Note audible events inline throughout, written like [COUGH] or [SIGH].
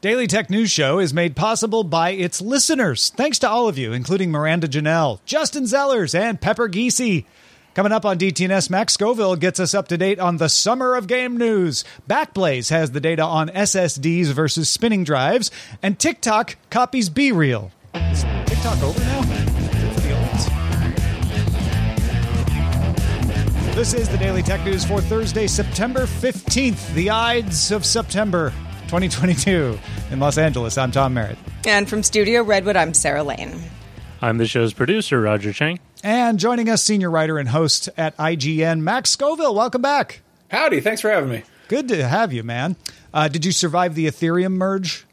Daily Tech News Show is made possible by its listeners. Thanks to all of you, including Miranda Janelle, Justin Zellers, and Pepper Geesey. Coming up on DTNS, Max Scoville gets us up to date on the summer of game news. Backblaze has the data on SSDs versus spinning drives, and TikTok copies BeReal. Is TikTok over now? Is it for the olds? This is the Daily Tech News for Thursday, September 15th, the Ides of September 2022. In Los Angeles, I'm Tom Merritt. And from Studio Redwood, I'm Sarah Lane. I'm the show's producer, Roger Chang. And joining us, senior writer and host at IGN, Max Scoville. Welcome back. Howdy. Thanks for having me. Good to have you, man. Uh, did you survive the Ethereum merge?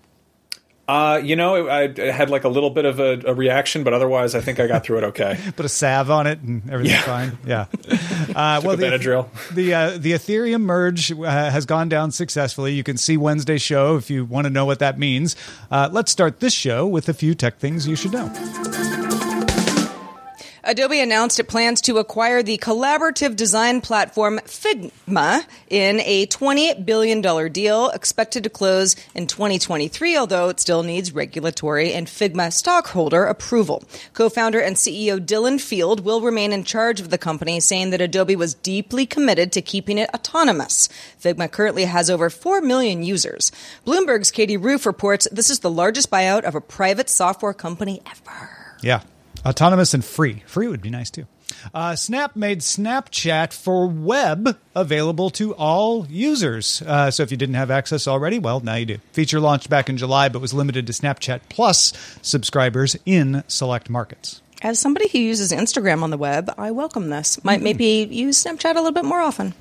Uh, you know, I had like a little bit of a, a, reaction, but otherwise, I think I got through it okay. [LAUGHS] Put a salve on it, and everything's yeah. fine. Yeah. [LAUGHS] Uh, well, the Benadryl. the uh, the Ethereum merge uh, has gone down successfully. You can see Wednesday's show if you want to know what that means. Uh, let's start this show with a few tech things you should know. Adobe announced it plans to acquire the collaborative design platform Figma in a $20 billion deal expected to close in 2023, although it still needs regulatory and Figma stockholder approval. Co-founder and CEO Dylan Field will remain in charge of the company, saying that Adobe was deeply committed to keeping it autonomous. Figma currently has over 4 million users. Bloomberg's Katie Roof reports this is the largest buyout of a private software company ever. Yeah. Autonomous and free. Free would be nice too. Uh, Snap made Snapchat for web available to all users. Uh, so if you didn't have access already, well, now you do. Feature launched back in July, but was limited to Snapchat Plus subscribers in select markets. As somebody who uses Instagram on the web, I welcome this. Might maybe use Snapchat a little bit more often.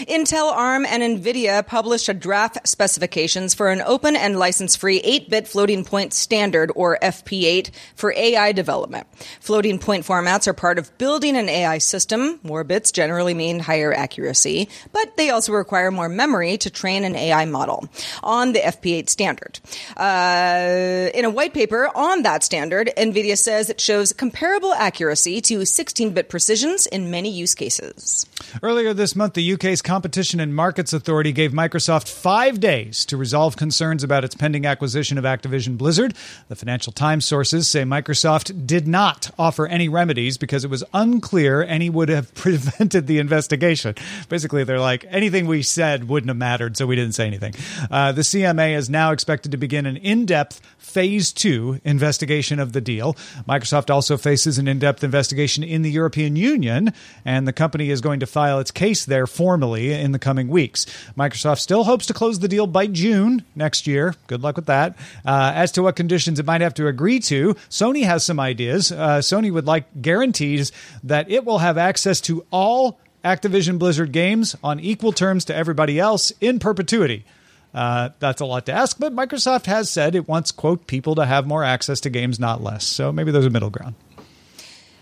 Intel, ARM, and NVIDIA published a draft specifications for an open and license-free 8-bit floating point standard, or FP8, for AI development. Floating point formats are part of building an AI system. More bits generally mean higher accuracy, but they also require more memory to train an AI model on the FP8 standard. Uh, in a white paper on that standard, NVIDIA says it shows comparable accuracy to 16-bit precisions in many use cases. Earlier this month, the UK Competition and Markets Authority gave Microsoft five days to resolve concerns about its pending acquisition of Activision Blizzard. The Financial Times sources say Microsoft did not offer any remedies because it was unclear any would have [LAUGHS] prevented the investigation. Basically, they're like, anything we said wouldn't have mattered, so we didn't say anything. Uh, the CMA is now expected to begin an in depth phase two investigation of the deal. Microsoft also faces an in depth investigation in the European Union, and the company is going to file its case there formally in the coming weeks. Microsoft still hopes to close the deal by June next year. Good luck with that. Uh, as to what conditions it might have to agree to, Sony has some ideas. Uh, Sony would like guarantees that it will have access to all Activision Blizzard games on equal terms to everybody else in perpetuity. Uh, that's a lot to ask, but Microsoft has said it wants, quote, people to have more access to games, not less. So maybe there's a middle ground.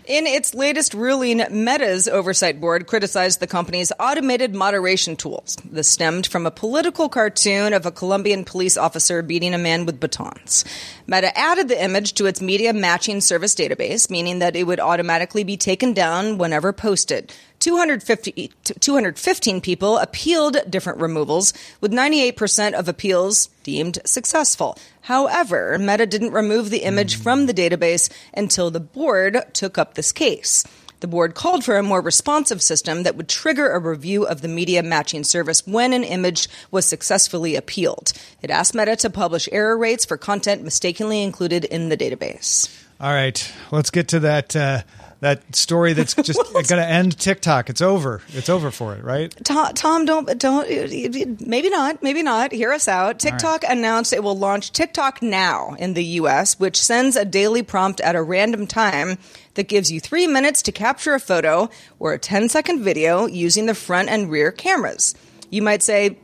In its latest ruling, Meta's oversight board criticized the company's automated moderation tools. This stemmed from a political cartoon of a Colombian police officer beating a man with batons. Meta added the image to its media matching service database, meaning that it would automatically be taken down whenever posted. 250, 215 people appealed different removals, with 98% of appeals deemed successful. However, Meta didn't remove the image from the database until the board took up this case. The board called for a more responsive system that would trigger a review of the media matching service when an image was successfully appealed. It asked Meta to publish error rates for content mistakenly included in the database. All right, let's get to that uh, that story that's [LAUGHS] just going to end TikTok. It's over. It's over for it, right? Tom, Tom, don't don't maybe not, maybe not. Hear us out. TikTok right. announced it will launch TikTok Now in the U.S., which sends a daily prompt at a random time that gives you three minutes to capture a photo or a 10 second video using the front and rear cameras. You might say,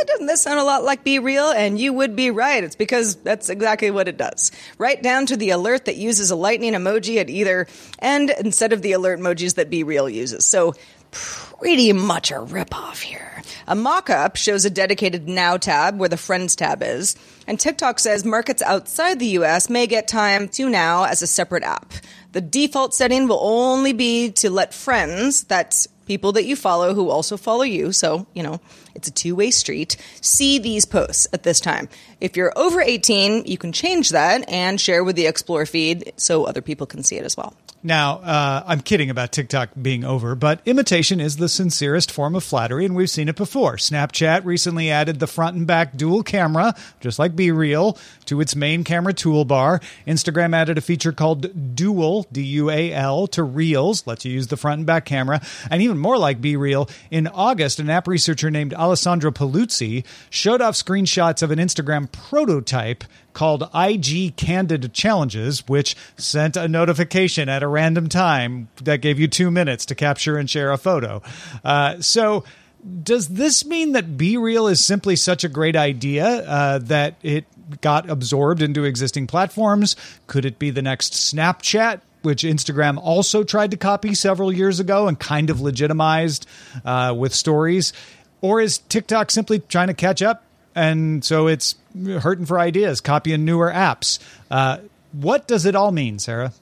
eh, doesn't this sound a lot like Be Real? And you would be right. It's because that's exactly what it does. Right down to the alert that uses a lightning emoji at either end instead of the alert emojis that Be Real uses. So pretty much a ripoff here. A mock-up shows a dedicated Now tab where the Friends tab is, and TikTok says markets outside the US may get time to Now as a separate app. The default setting will only be to let friends, that's people that you follow who also follow you, so, you know, it's a two way street, see these posts at this time. If you're over 18, you can change that and share with the Explore feed so other people can see it as well. Now, uh, I'm kidding about TikTok being over, but imitation is the sincerest form of flattery, and we've seen it before. Snapchat recently added the front and back dual camera, just like Be Real, to its main camera toolbar. Instagram added a feature called Dual, D U A L, to Reels, lets you use the front and back camera. And even more like Be Real, in August, an app researcher named Alessandro Paluzzi showed off screenshots of an Instagram prototype called IG Candid Challenges, which sent a notification at a random time that gave you two minutes to capture and share a photo. Uh, so, does this mean that Be Real is simply such a great idea uh, that it got absorbed into existing platforms? Could it be the next Snapchat? Which Instagram also tried to copy several years ago and kind of legitimized uh, with stories? Or is TikTok simply trying to catch up and so it's hurting for ideas, copying newer apps. Uh, what does it all mean, Sarah?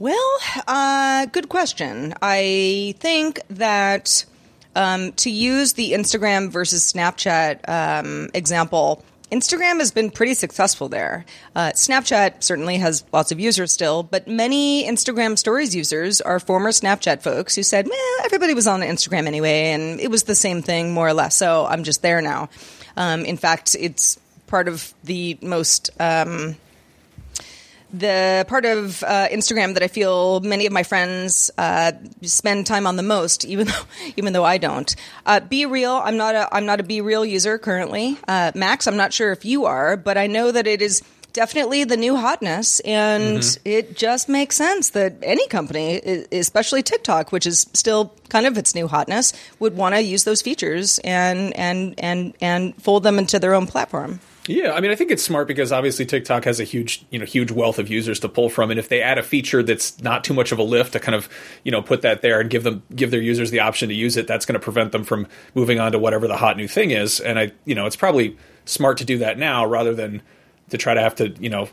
Well, uh, good question. I think that um, to use the Instagram versus Snapchat um, example, Instagram has been pretty successful there. Uh, Snapchat certainly has lots of users still, but many Instagram stories users are former Snapchat folks who said, well, everybody was on Instagram anyway, and it was the same thing more or less, so I'm just there now." Um, in fact, it's part of the most. Um, the part of uh, Instagram that I feel many of my friends uh, spend time on the most, even though [LAUGHS] even though I don't. Uh, BeReal, I'm not a I'm not a be real user currently. Uh, Max, I'm not sure if you are, but I know that it is definitely the new hotness, and mm-hmm. it just makes sense that any company, especially TikTok, which is still kind of its new hotness, would want to use those features and and and and fold them into their own platform. Yeah, I mean, I think it's smart because obviously TikTok has a huge, you know, huge wealth of users to pull from, and if they add a feature that's not too much of a lift to kind of, you know, put that there and give them give their users the option to use it, that's going to prevent them from moving on to whatever the hot new thing is. And I, you know, it's probably smart to do that now rather than to try to have to, you know,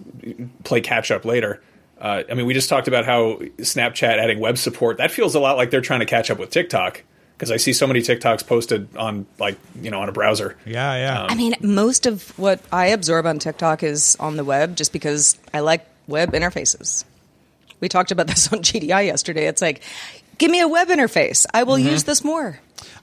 play catch up later. Uh, I mean, we just talked about how Snapchat adding web support. That feels a lot like they're trying to catch up with TikTok because I see so many TikToks posted on like you know on a browser. Yeah, yeah. Um, I mean, most of what I absorb on TikTok is on the web, just because I like web interfaces. We talked about [LAUGHS] this on GDI yesterday. It's like, give me a web interface. I will mm-hmm. use this more.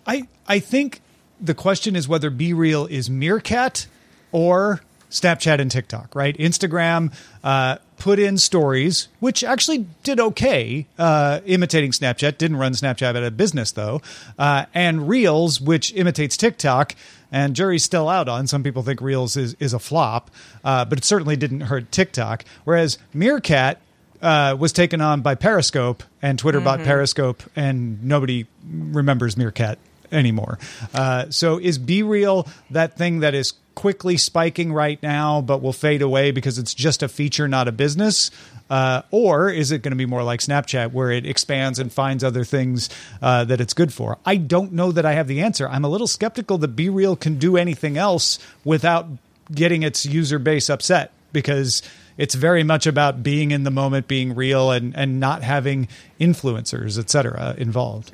I I think the question is whether BeReal is Meerkat or Snapchat and TikTok, right? Instagram uh, put in stories, which actually did okay, uh, imitating Snapchat. Didn't run Snapchat out of business though, uh, and Reels, which imitates TikTok. And jury's still out on. Some people think Reels is is a flop, uh, but it certainly didn't hurt TikTok. Whereas Meerkat uh, was taken on by Periscope, and Twitter mm-hmm. bought Periscope, and nobody remembers Meerkat anymore. Uh, so is Be Real that thing that is quickly spiking right now, but will fade away because it's just a feature, not a business? Uh, or is it going to be more like Snapchat, where it expands and finds other things uh, that it's good for? I don't know that I have the answer. I'm a little skeptical that BeReal can do anything else without getting its user base upset because it's very much about being in the moment, being real, and and not having influencers, et cetera, involved.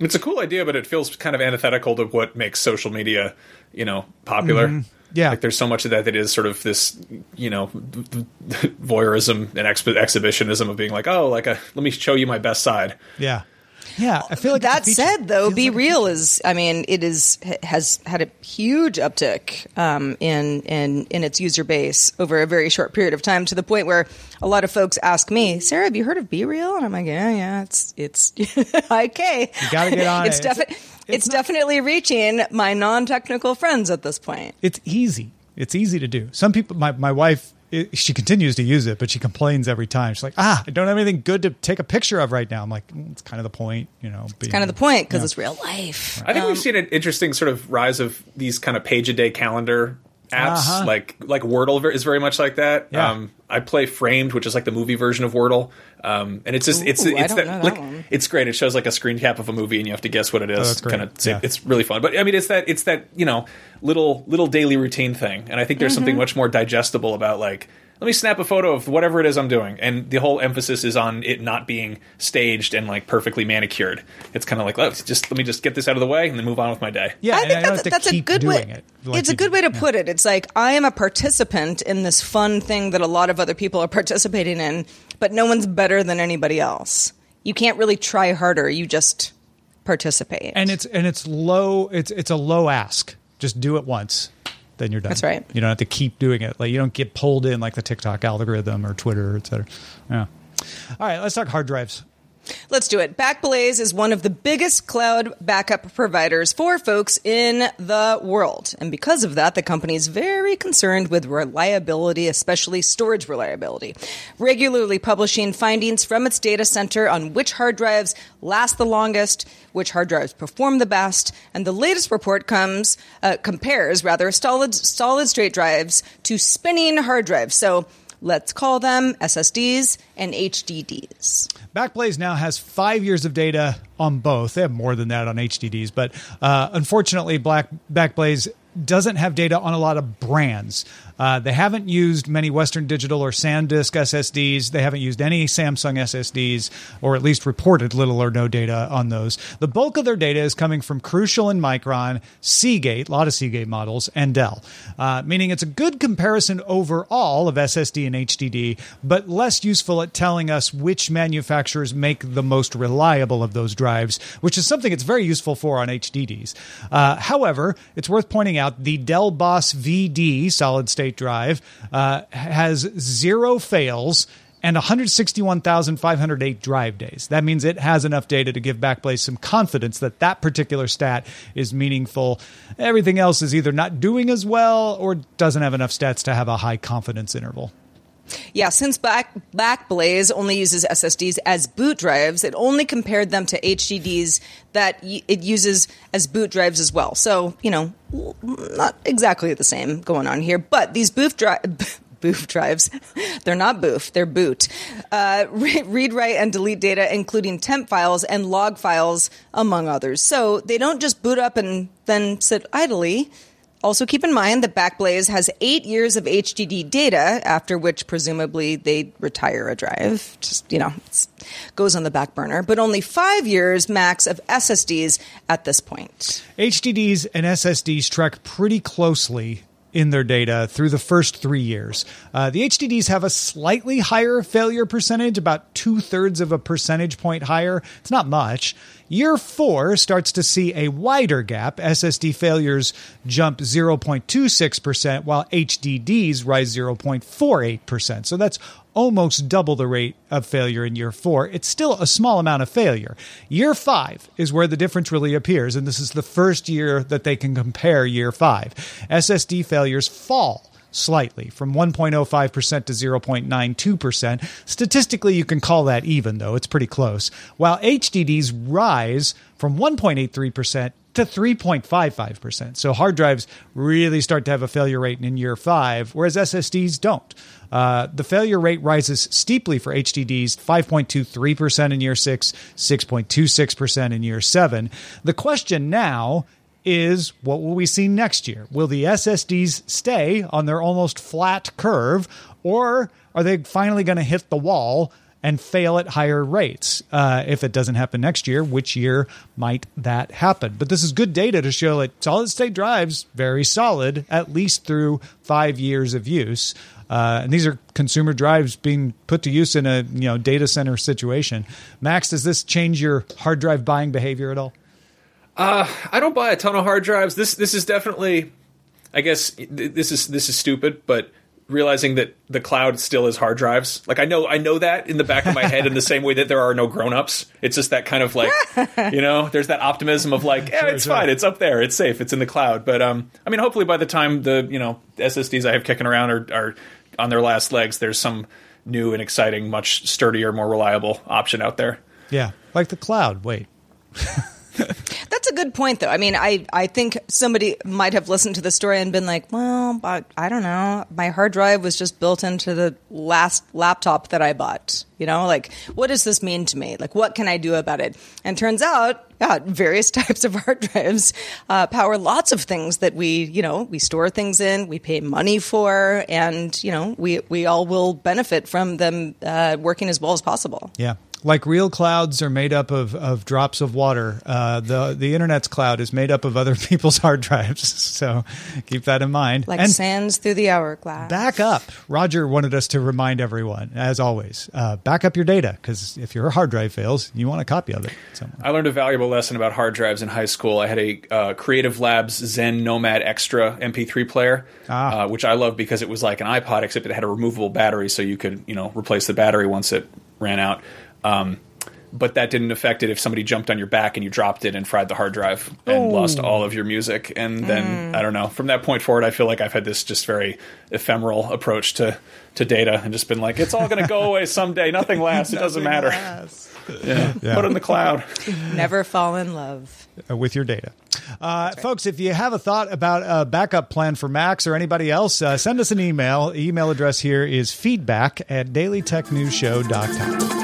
It's a cool idea, but it feels kind of antithetical to what makes social media, you know, popular. Mm-hmm. Yeah. like there's so much of that that is sort of this, you know, [LAUGHS] voyeurism and exp- exhibitionism of being like, oh, like a, let me show you my best side. Yeah. Yeah. I feel like That said, though, Be like Real is, I mean, it is has had a huge uptick um, in in in its user base over a very short period of time, to the point where a lot of folks ask me, "Sarah, have you heard of Be Real?" And I'm like, "Yeah, yeah, it's it's [LAUGHS] okay. You gotta get on it's it. defi- It's- it's, it's not- definitely reaching my non-technical friends at this point. it's easy. It's easy to do. Some people, my, my wife, i she continues to use it, but she complains every time. She's like, ah, I don't have anything good to take a picture of right now. I'm like, "Mm, it's kind of the point, you know. Being, Kind of the point because Yeah. it's real life. I think Um, we've seen an interesting sort of rise of these kind of page a day calendar apps. Uh-huh. Like like Wordle ver- is very much like that. Yeah. Um, I play Framed, which is like the movie version of Wordle, um, and it's just it's Ooh, I it's don't that like one. it's great. It shows like a screen cap of a movie, and you have to guess what it is. Oh. Kind of Yeah. it's really fun. But I mean, it's that it's that you know little little daily routine thing, and I think there's something Mm-hmm. much more digestible about like. Let me snap a photo of whatever it is I'm doing, and the whole emphasis is on it not being staged and like perfectly manicured. It's kind of like, let's just let me just get this out of the way and then move on with my day. Yeah, I and think don't that's, have to that's a good way. it like it's a good do. way to Yeah. put it. It's like I am a participant in this fun thing that a lot of other people are participating in, but no one's better than anybody else. You can't really try harder. You just participate. and it's and it's low. It's it's a low ask. Just do it once, then you're done. That's right. You don't have to keep doing it. Like you don't get pulled in like the TikTok algorithm or Twitter, et cetera. Yeah. All right, let's talk hard drives. Let's do it. Backblaze is one of the biggest cloud backup providers for folks in the world. And because of that, the company is very concerned with reliability, especially storage reliability, regularly publishing findings from its data center on which hard drives last the longest, which hard drives perform the best, and the latest report comes uh, compares rather solid solid state drives to spinning hard drives. So let's call them SSDs and HDDs. Backblaze now has five years of data on both. They have more than that on HDDs, but uh, unfortunately, Black Backblaze doesn't have data on a lot of brands. Uh, they haven't used many Western Digital or SanDisk SSDs. They haven't used any Samsung SSDs, or at least reported little or no data on those. The bulk of their data is coming from Crucial and Micron, Seagate, a lot of Seagate models, and Dell, uh, meaning it's a good comparison overall of SSD and HDD, but less useful at telling us which manufacturers make the most reliable of those drives, which is something it's very useful for on HDDs. Uh, however, it's worth pointing out the Dell Boss VD solid state drive uh, has zero fails and 161,508 drive days. That means it has enough data to give Backblaze some confidence that that particular stat is meaningful. Everything else is either not doing as well or doesn't have enough stats to have a high confidence interval. Yeah, since Back, Backblaze only uses SSDs as boot drives, it only compared them to HDDs that it uses as boot drives as well. So, you know, not exactly the same going on here. But these boot drives. [LAUGHS] Boof drives. [LAUGHS] They're not boof, they're boot. Uh, re- read, write, and delete data, including temp files and log files, among others. So they don't just boot up and then sit idly. Also, keep in mind that Backblaze has eight years of HDD data, after which presumably they retire a drive. Just, you know, it goes on the back burner, but only five years max of SSDs at this point. HDDs and SSDs track pretty closely in their data through the first three years. Uh, the HDDs have a slightly higher failure percentage, about two thirds of a percentage point higher. It's not much. Year four starts to see a wider gap. SSD failures jump 0.26%, while HDDs rise 0.48%. So that's almost double the rate of failure in year four. It's still a small amount of failure. Year five is where the difference really appears, and this is the first year that they can compare year five. SSD failures fall slightly from 1.05% to 0.92%. Statistically, you can call that even, though it's pretty close, while HDDs rise from 1.83% to 3.55%. So hard drives really start to have a failure rate in year five, whereas SSDs don't. Uh, the failure rate rises steeply for HDDs 5.23% in year six, 6.26% in year seven. The question now is what will we see next year? Will the SSDs stay on their almost flat curve, or are they finally going to hit the wall and fail at higher rates. Uh, if it doesn't happen next year, which year might that happen? But this is good data to show that solid state drives very solid at least through five years of use. Uh, and these are consumer drives being put to use in a you know data center situation. Max, does this change your hard drive buying behavior at all? Uh, I don't buy a ton of hard drives. This this is definitely, I guess this is this is stupid, but realizing that the cloud still is hard drives. Like I know I know that in the back of my head in the [LAUGHS] same way that there are no grown-ups. It's just that kind of like [LAUGHS] you know, there's that optimism of like, yeah, it's fine, it's up there, it's safe, it's in the cloud. But um I mean hopefully by the time the, you know, SSDs I have kicking around are are on their last legs, there's some new and exciting, much sturdier, more reliable option out there. Yeah. Like the cloud. Wait. [LAUGHS] Good point, though. I mean, I, I think somebody might have listened to the story and been like, well, but I don't know. My hard drive was just built into the last laptop that I bought. You know, like, what does this mean to me? Like, what can I do about it? And turns out, yeah, various [LAUGHS] types of hard drives uh, power lots of things that we, you know, we store things in, we pay money for, and, you know, we, we all will benefit from them uh, working as well as possible. Yeah like real clouds are made up of, of drops of water. Uh, the the internet's cloud is made up of other [LAUGHS] people's hard drives. [LAUGHS] So keep that in mind. Like and sands through the hourglass. Back up. Roger wanted us to remind everyone, as always, uh, back up your data because if your hard drive fails, you want a copy of it. Somewhere. I learned a valuable lesson about hard drives in high school. I had a uh, Creative Labs Zen Nomad Extra MP3 player, ah. Uh, which I loved because it was like an iPod except it had a removable battery, so you could you know replace the battery once it ran out. Um, but that didn't affect it if somebody jumped on your back and you dropped it and fried the hard drive and Ooh. lost all of your music. And then mm. I don't know. From that point forward, I feel like I've had this just very ephemeral approach to to data and just been like, it's all going to go away someday. Nothing lasts. It doesn't matter. Yeah. yeah. Put it in the cloud. Never fall in love uh, with your data. Uh, right. Folks, if you have a thought about a backup plan for Max or anybody else, uh, send us an email. Email address here is feedback at dailytechnewsshow.com.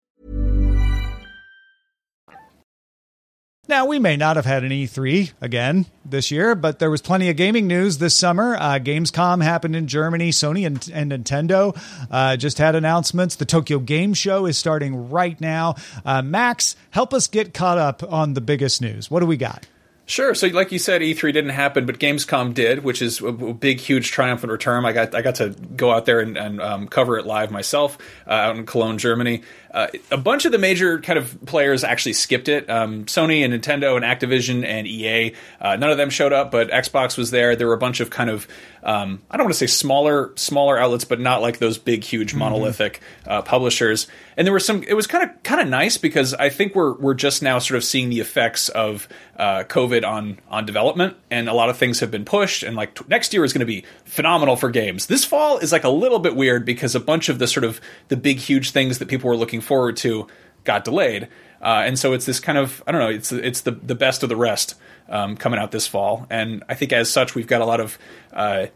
Now, we may not have had an E3 again this year, but there was plenty of gaming news this summer. Uh, Gamescom happened in Germany. Sony and, and Nintendo uh, just had announcements. The Tokyo Game Show is starting right now. Uh, Max, help us get caught up on the biggest news. What do we got? Sure. So, like you said, E3 didn't happen, but Gamescom did, which is a big, huge, triumphant return. I got I got to go out there and, and um, cover it live myself uh, out in Cologne, Germany. Uh, a bunch of the major kind of players actually skipped it. Um, Sony and Nintendo and Activision and EA, uh, none of them showed up, but Xbox was there. There were a bunch of kind of um, I don't want to say smaller smaller outlets, but not like those big, huge, mm-hmm. monolithic mm-hmm. publishers. And there were some. It was kind of kind of nice because I think we're we're just now sort of seeing the effects of uh, On on development, and a lot of things have been pushed. And like t- next year is going to be phenomenal for games. This fall is like a little bit weird because a bunch of the sort of the big, huge things that people were looking forward to got delayed. Uh, and so it's this kind of I don't know it's it's the the best of the rest um, coming out this fall, and I think as such we've got a lot of uh,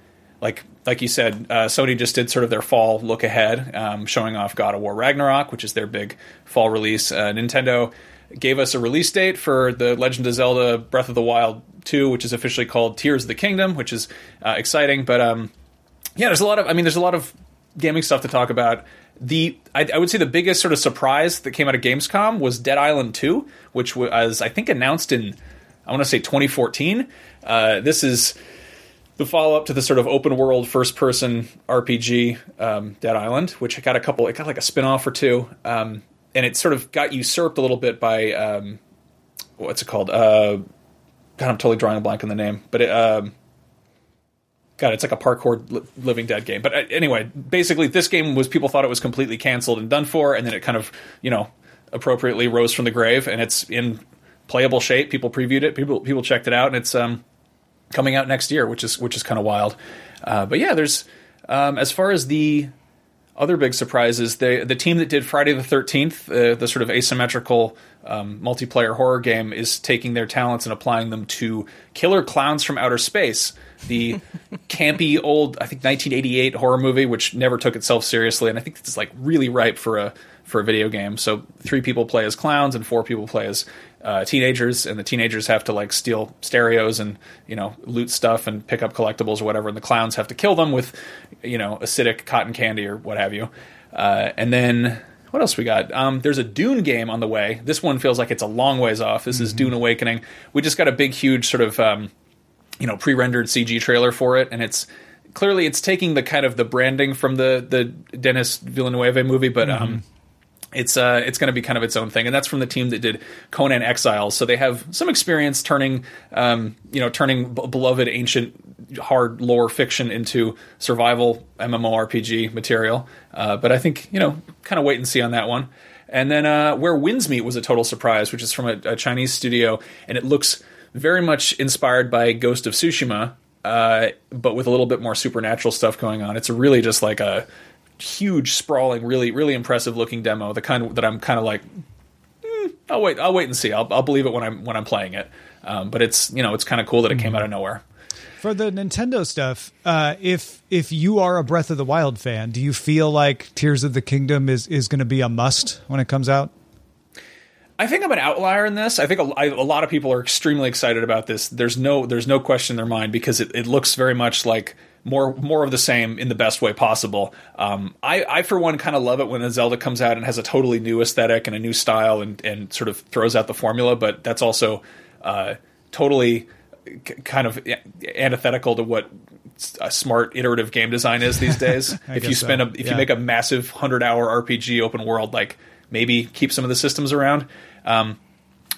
like like you said, uh, Sony just did sort of their fall look ahead, um, showing off God of War Ragnarok, which is their big fall release. Uh, Nintendo gave us a release date for the Legend of Zelda Breath of the Wild 2, which is officially called Tears of the Kingdom, which is uh, exciting. But um, yeah, there's a lot of I mean, there's a lot of gaming stuff to talk about. The I, I, would say the biggest sort of surprise that came out of Gamescom was Dead Island 2, which was I think announced in I want to say 2014. Uh, this is the follow up to the sort of open world first person RPG um, Dead Island, which got a couple, it got like a spin off or two, um, and it sort of got usurped a little bit by um, what's it called? Uh, God, I'm totally drawing a blank on the name, but it, um, God, it's like a parkour li- Living Dead game. But uh, anyway, basically, this game was people thought it was completely canceled and done for, and then it kind of you know appropriately rose from the grave, and it's in playable shape. People previewed it, people people checked it out, and it's um coming out next year, which is which is kind of wild. Uh, but yeah, there's um, as far as the other big surprises, the the team that did Friday the Thirteenth, uh, the sort of asymmetrical um, multiplayer horror game, is taking their talents and applying them to Killer Clowns from Outer Space, the [LAUGHS] campy old I think 1988 horror movie, which never took itself seriously, and I think it's like really ripe for a for a video game. So three people play as clowns and four people play as uh, teenagers, and the teenagers have to like steal stereos and you know loot stuff and pick up collectibles or whatever, and the clowns have to kill them with you know acidic cotton candy or what have you. Uh, and then what else we got? Um, there's a Dune game on the way. This one feels like it's a long ways off. This mm-hmm. is Dune Awakening. We just got a big, huge sort of um, you know pre-rendered CG trailer for it, and it's clearly it's taking the kind of the branding from the the Denis Villeneuve movie, but um, mm-hmm. um, it's uh, it's going to be kind of its own thing, and that's from the team that did Conan Exiles. So they have some experience turning, um, you know, turning b- beloved ancient hard lore fiction into survival MMORPG material. Uh, but I think you know, kind of wait and see on that one. And then uh, where winds meet was a total surprise, which is from a, a Chinese studio, and it looks very much inspired by Ghost of Tsushima, uh, but with a little bit more supernatural stuff going on. It's really just like a huge, sprawling, really, really impressive looking demo. The kind that I'm kind of like, mm, I'll wait, I'll wait and see. I'll, I'll believe it when I'm when I'm playing it. Um, but it's you know it's kind of cool that it came mm-hmm. out of nowhere. For the Nintendo stuff, uh, if if you are a Breath of the Wild fan, do you feel like Tears of the Kingdom is is going to be a must when it comes out? I think I'm an outlier in this. I think a, a, lot of people are extremely excited about this. There's no there's no question in their mind because it, it looks very much like more more of the same in the best way possible. Um, I, I for one kind of love it when a Zelda comes out and has a totally new aesthetic and a new style and and sort of throws out the formula, but that's also uh, totally kind of antithetical to what a smart iterative game design is these days. [LAUGHS] if you spend so. a if yeah. you make a massive hundred hour RPG open world, like maybe keep some of the systems around. Um,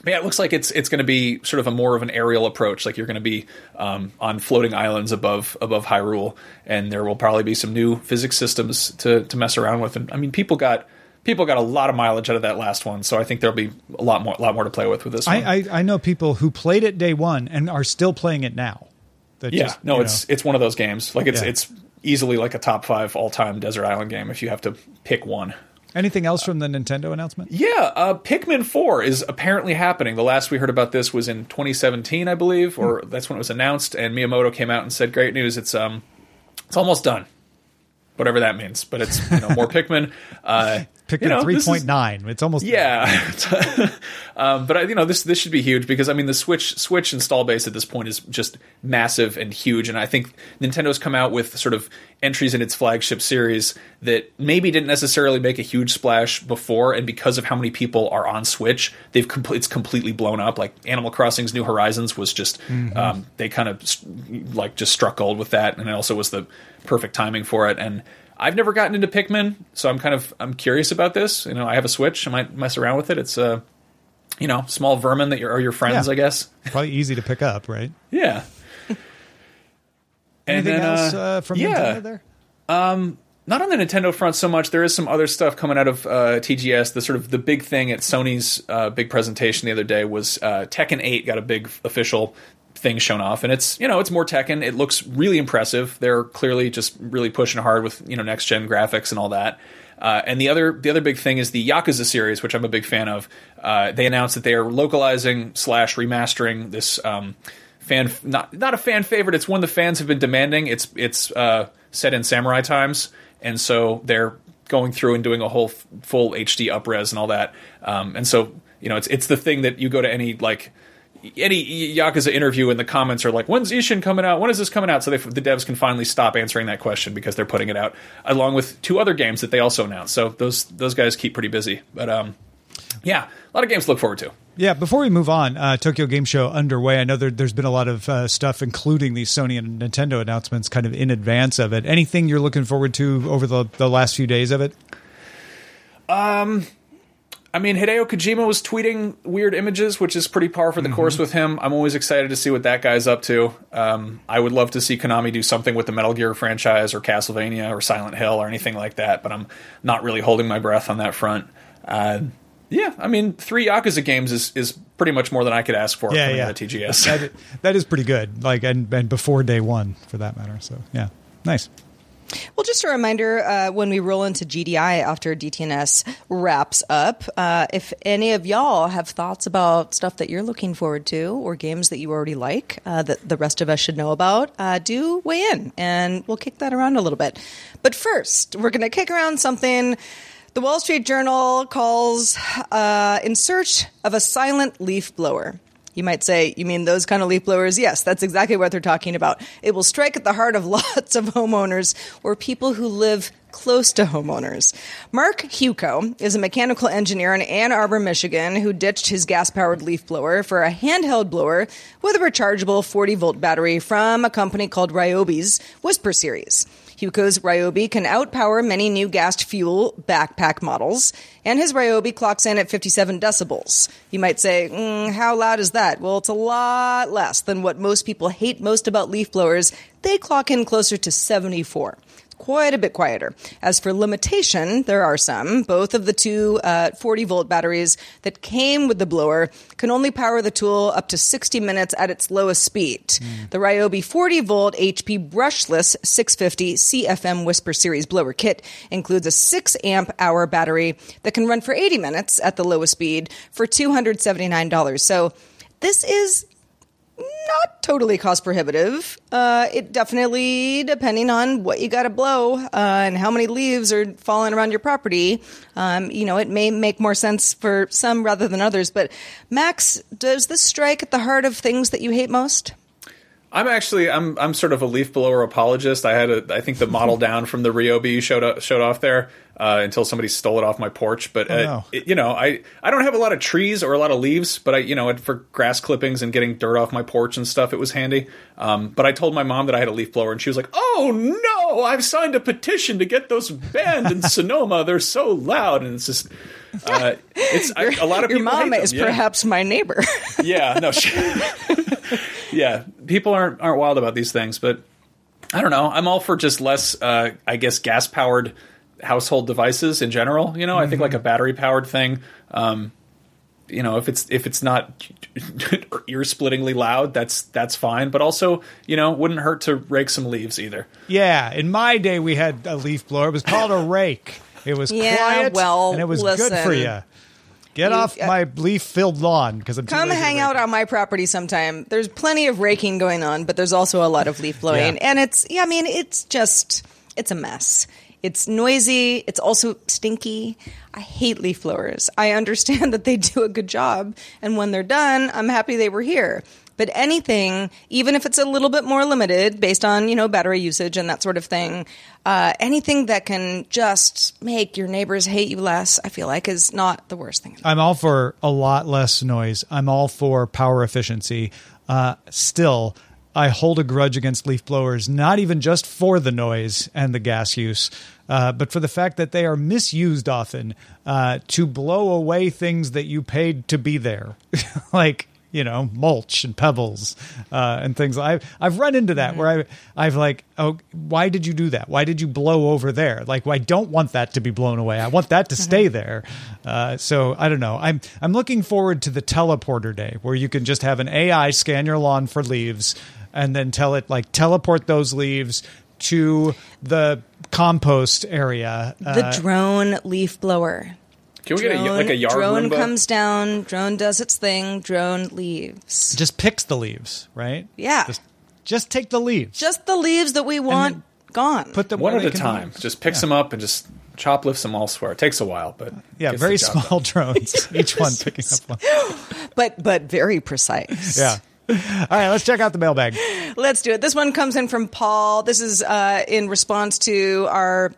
yeah, it looks like it's it's going to be sort of a more of an aerial approach. Like you're going to be um, on floating islands above above Hyrule, and there will probably be some new physics systems to to mess around with. And I mean, people got people got a lot of mileage out of that last one, so I think there'll be a lot more a lot more to play with with this. I, I, I know people who played it day one and are still playing it now. yeah, just, no, it's know. it's one of those games. Like it's yeah. it's easily like a top five all time desert island game if you have to pick one. Anything else from the Nintendo announcement? Yeah, uh, Pikmin 4 is apparently happening. The last we heard about this was in 2017, I believe, or mm. that's when it was announced. And Miyamoto came out and said, "Great news! It's um, it's almost done." Whatever that means, but it's you know more [LAUGHS] Pikmin. Uh, Pikmin you know, three point nine. It's almost yeah. [LAUGHS] um, but I, you know this this should be huge because I mean the Switch Switch install base at this point is just massive and huge, and I think Nintendo's come out with sort of entries in its flagship series that maybe didn't necessarily make a huge splash before, and because of how many people are on Switch, they've com- it's completely blown up. Like Animal Crossing's New Horizons was just mm-hmm. um, they kind of like just struck gold with that, and it also was the perfect timing for it and I've never gotten into Pikmin, so I'm kind of I'm curious about this. You know, I have a Switch. I might mess around with it. It's a, you know, small vermin that are your friends, yeah. I guess. Probably easy to pick up, right? Yeah. [LAUGHS] Anything then, else uh, uh, from yeah. Nintendo there? Um, not on the Nintendo front so much. There is some other stuff coming out of uh, TGS. The sort of the big thing at Sony's uh, big presentation the other day was uh, Tekken 8 got a big official things shown off, and it's you know it's more Tekken. It looks really impressive. They're clearly just really pushing hard with you know next gen graphics and all that. Uh, and the other the other big thing is the Yakuza series, which I'm a big fan of. Uh, they announced that they are localizing slash remastering this um, fan not not a fan favorite. It's one the fans have been demanding. It's it's uh, set in samurai times, and so they're going through and doing a whole f- full HD upres and all that. Um, and so you know, it's it's the thing that you go to any like any Yakuza interview and the comments are like, "When's Ishin coming out? When is this coming out?" So they, the devs can finally stop answering that question because they're putting it out along with two other games that they also announced. So those those guys keep pretty busy. But um, yeah, a lot of games to look forward to. Yeah, before we move on, uh, Tokyo Game Show underway. I know there, there's been a lot of uh, stuff, including these Sony and Nintendo announcements, kind of in advance of it. Anything you're looking forward to over the, the last few days of it? I mean, Hideo Kojima was tweeting weird images, which is pretty par for the course with him. I'm always excited to see what that guy's up to. Um, I would love to see Konami do something with the Metal Gear franchise or Castlevania or Silent Hill or anything like that, but I'm not really holding my breath on that front. Uh, yeah, I mean, three Yakuza games is, is pretty much more than I could ask for Yeah, yeah. TGS. That, that is pretty good. Like, and, and before day one, for that matter. So, yeah, nice. Well, just a reminder uh, when we roll into GDI after DTNS wraps up, uh, if any of y'all have thoughts about stuff that you're looking forward to or games that you already like uh, that the rest of us should know about, uh, do weigh in and we'll kick that around a little bit. But first, we're going to kick around something. The Wall Street Journal calls uh, In Search of a Silent Leaf Blower. You might say, you mean those kind of leaf blowers? Yes, that's exactly what they're talking about. It will strike at the heart of [LAUGHS] lots of homeowners or people who live close to homeowners. Mark Huco is a mechanical engineer in Ann Arbor, Michigan, who ditched his gas powered leaf blower for a handheld blower with a rechargeable 40 volt battery from a company called Ryobi's Whisper Series. Huco's Ryobi can outpower many new gassed fuel backpack models, and his Ryobi clocks in at 57 decibels. You might say, mm, how loud is that? Well, it's a lot less than what most people hate most about leaf blowers. They clock in closer to 74 quite a bit quieter. As for limitation, there are some. Both of the two uh, 40 volt batteries that came with the blower can only power the tool up to 60 minutes at its lowest speed. The Ryobi 40 volt HP brushless 650 CFM Whisper Series blower kit includes a 6 amp hour battery that can run for 80 minutes at the lowest speed for $279. So this is not totally cost prohibitive. Uh, it definitely, depending on what you got to blow uh, and how many leaves are falling around your property, um, you know, it may make more sense for some rather than others. But Max, does this strike at the heart of things that you hate most? I'm actually I'm I'm sort of a leaf blower apologist. I had a I think the model [LAUGHS] down from the Ryobi you showed up, showed off there uh, until somebody stole it off my porch. But uh, Oh, no. it- you know I I don't have a lot of trees or a lot of leaves, but I you know for grass clippings and getting dirt off my porch and stuff, it was handy. Um, but I told my mom that I had a leaf blower, and she was like, "Oh no, I've signed a petition to get those banned in [LAUGHS] Sonoma. They're so loud." And it's just. Uh, it's I, a lot of Your people mom is. Yeah. perhaps my neighbor. [LAUGHS] yeah, no, she, [LAUGHS] yeah. People aren't aren't wild about these things, but I don't know. I'm all for just less, uh, I guess, gas powered household devices in general. You know, I think like a battery powered thing. Um, you know, if it's if it's not [LAUGHS] ear splittingly loud, that's that's fine. But also, you know, wouldn't hurt to rake some leaves either. Yeah, in my day, we had a leaf blower. It was called a rake. It was Yeah, quiet, well, and it was good for you. Get You- off my leaf-filled lawn because I'm too Come lazy to hang out on my property sometime. There's plenty of raking going on, but there's also a lot of leaf blowing. Yeah. And it's, yeah, I mean, it's just, it's a mess. It's noisy. It's also stinky. I hate leaf blowers. I understand [LAUGHS] that they do a good job. And when they're done, I'm happy they were here. But anything, even if it's a little bit more limited based on, you know, battery usage and that sort of thing, uh, anything that can just make your neighbors hate you less, I feel like is not the worst thing. I'm all for a lot less noise. I'm all for power efficiency. Uh, still, I hold a grudge against leaf blowers, not even just for the noise and the gas use, uh, but for the fact that they are misused often uh, to blow away things that you paid to be there, [LAUGHS] like you know mulch and pebbles uh, and things. I've I've run into that where I I've like, oh, why did you do that? Why did you blow over there? Like, well, I don't want that to be blown away. I want that to stay there. Uh, so I don't know. I'm I'm looking forward to the teleporter day where you can just have an AI scan your lawn for leaves and then tell it like teleport those leaves to the compost area. The Uh, drone leaf blower. Can we get a, Drone- like a yard drone Roomba? comes down, drone does its thing, drone leaves. Just picks the leaves, right? Yeah. Just, just take the leaves. Just the leaves that we want gone. put them one at a time. be. Just picks Yeah. them up and just chop lifts them elsewhere. It takes a while, but Yeah, very small [LAUGHS] done. drones. Each one [LAUGHS] picking up one. but but very precise. Yeah. All right, let's check out the mailbag. Let's do it. This one comes in from Paul. This is uh, in response to our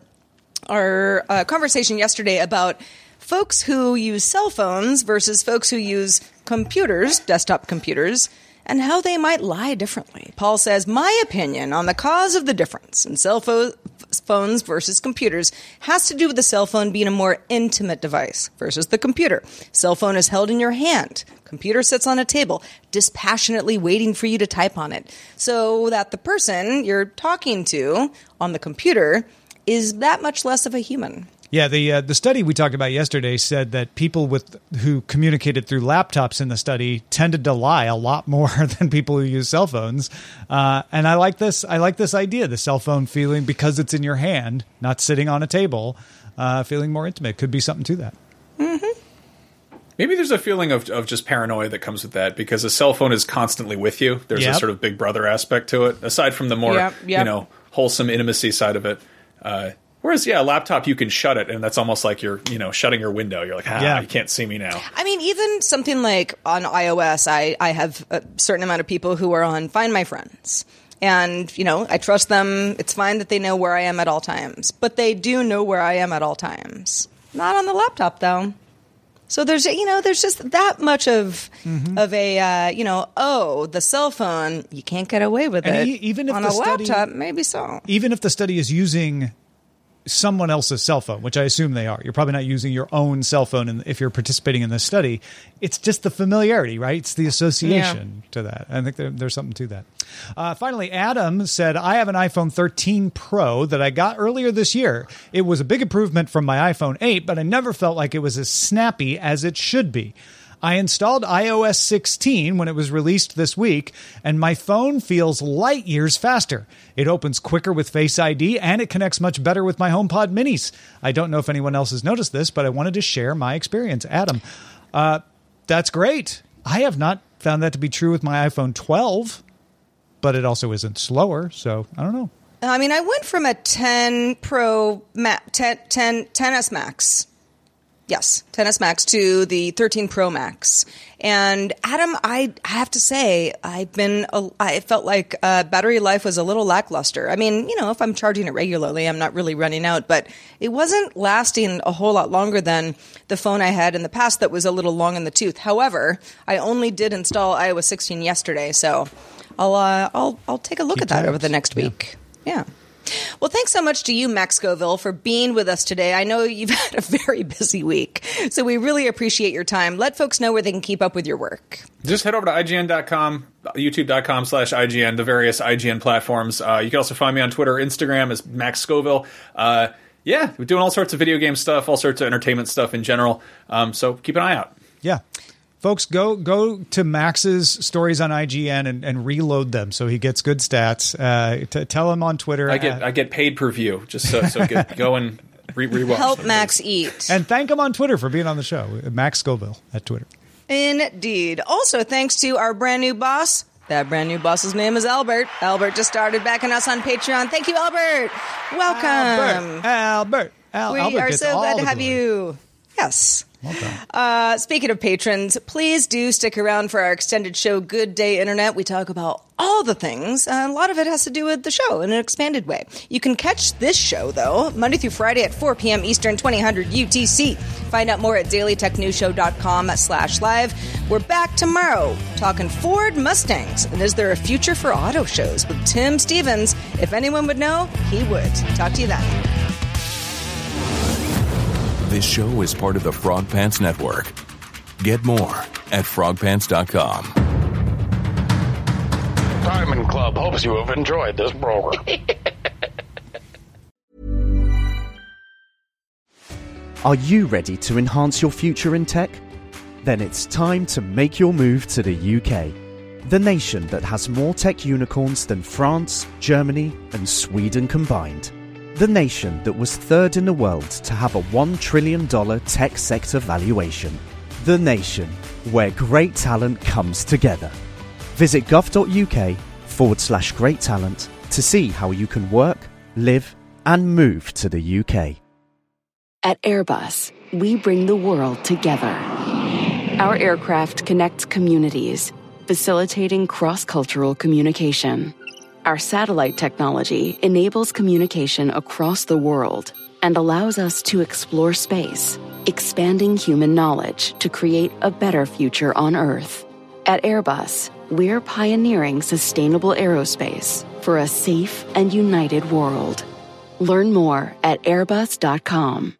our uh, conversation yesterday about folks who use cell phones versus folks who use computers, desktop computers, and how they might lie differently. Paul says, "My opinion on the cause of the difference in cell pho- phones versus computers has to do with the cell phone being a more intimate device versus the computer. Cell phone is held in your hand. Computer sits on a table, dispassionately waiting for you to type on it, so that the person you're talking to on the computer is that much less of a human. Yeah, the uh, the study we talked about yesterday said that people with who communicated through laptops in the study tended to lie a lot more [LAUGHS] than people who use cell phones. Uh, and I like this. I like this idea, the cell phone feeling because it's in your hand, not sitting on a table, uh, feeling more intimate. Could be something to that. Maybe there's a feeling of, of just paranoia that comes with that because a cell phone is constantly with you. There's Yep. a sort of big brother aspect to it, aside from the more Yep, yep. you know wholesome intimacy side of it. Whereas, yeah, a laptop you can shut it, and that's almost like you're you know shutting your window. You're like, ah, Yeah. you can't see me now. I mean, even something like on iOS, I, I have a certain amount of people who are on Find My Friends. And, you know, I trust them. It's fine that they know where I am at all times. But they do know where I am at all times. Not on the laptop, though. So there's, you know, there's just that much of Mm-hmm. of a, uh, you know, oh, the cell phone, you can't get away with And it. e- even if on the a study- laptop, maybe so. Even if the study is using someone else's cell phone, which I assume they are, you're probably not using your own cell phone in, if you're participating in this study. It's just the familiarity, right? It's the association to that. I think there, there's something to that. Uh, finally, Adam said, I have an iPhone 13 Pro that I got earlier this year. It was a big improvement from my iPhone 8, but I never felt like it was as snappy as it should be. I installed iOS 16 when it was released this week, and my phone feels light years faster. It opens quicker with Face ID, and it connects much better with my HomePod minis. I don't know if anyone else has noticed this, but I wanted to share my experience. Adam, uh, that's great. I have not found that to be true with my iPhone 12, but it also isn't slower, so I don't know. I mean, I went from a 10 Pro, Ma- 10, 10, 10s Max. Yes, 10s Max to the 13 Pro Max. And Adam, I have to say, I've been, I felt like uh, battery life was a little lackluster. I mean, you know, if I'm charging it regularly, I'm not really running out, but it wasn't lasting a whole lot longer than the phone I had in the past that was a little long in the tooth. However, I only did install iOS 16 yesterday, so I'll, uh, I'll, I'll take a look Keep at that over the next week. Yeah. Well, thanks so much to you, Max Scoville, for being with us today. I know you've [LAUGHS] had a very busy week, so we really appreciate your time. Let folks know where they can keep up with your work. Just head over to IGN.com, YouTube.com slash IGN, the various IGN platforms. Uh, you can also find me on Twitter, Instagram as Max Scoville. Uh, yeah, we're doing all sorts of video game stuff, all sorts of entertainment stuff in general. Um, so keep an eye out. Yeah. Folks, go go to Max's stories on IGN and, and reload them so he gets good stats. Uh, t- tell him on Twitter. I get uh, I get paid per view, just so, so get, go and re- rewatch. Help them. Max eat. and thank him on Twitter for being on the show. Max Scoville at Twitter. Indeed. Also, thanks to our brand new boss. That brand new boss's name is Albert. Albert just started backing us on Patreon. Thank you, Albert. Welcome. Albert. Albert. Al- We Albert are so glad to have glory. you. Yes. Done. Uh, speaking of patrons, please do stick around for our extended show, Good Day Internet. We talk about all the things. Uh, a lot of it has to do with the show in an expanded way. You can catch this show, though, Monday through Friday at 4 p.m. Eastern, 2000 UTC. Find out more at dailytechnewsshow.com slash live. We're back tomorrow talking Ford Mustangs. And is there a future for auto shows with Tim Stevens? If anyone would know, he would. Talk to you then. This show is part of the Frog Pants Network. Get more at frogpants.com. Diamond Club hopes you have enjoyed this program. [LAUGHS] Are you ready to enhance your future in tech? Then it's time to make your move to the UK, the nation that has more tech unicorns than France, Germany, and Sweden combined. The nation that was third in the world to have a $1 trillion tech sector valuation. The nation where great talent comes together. Visit gov.uk forward slash great talent to see how you can work, live, and move to the UK. At Airbus, we bring the world together. Our aircraft connect communities, facilitating cross cultural communication. Our satellite technology enables communication across the world and allows us to explore space, expanding human knowledge to create a better future on Earth. At Airbus, we're pioneering sustainable aerospace for a safe and united world. Learn more at airbus.com.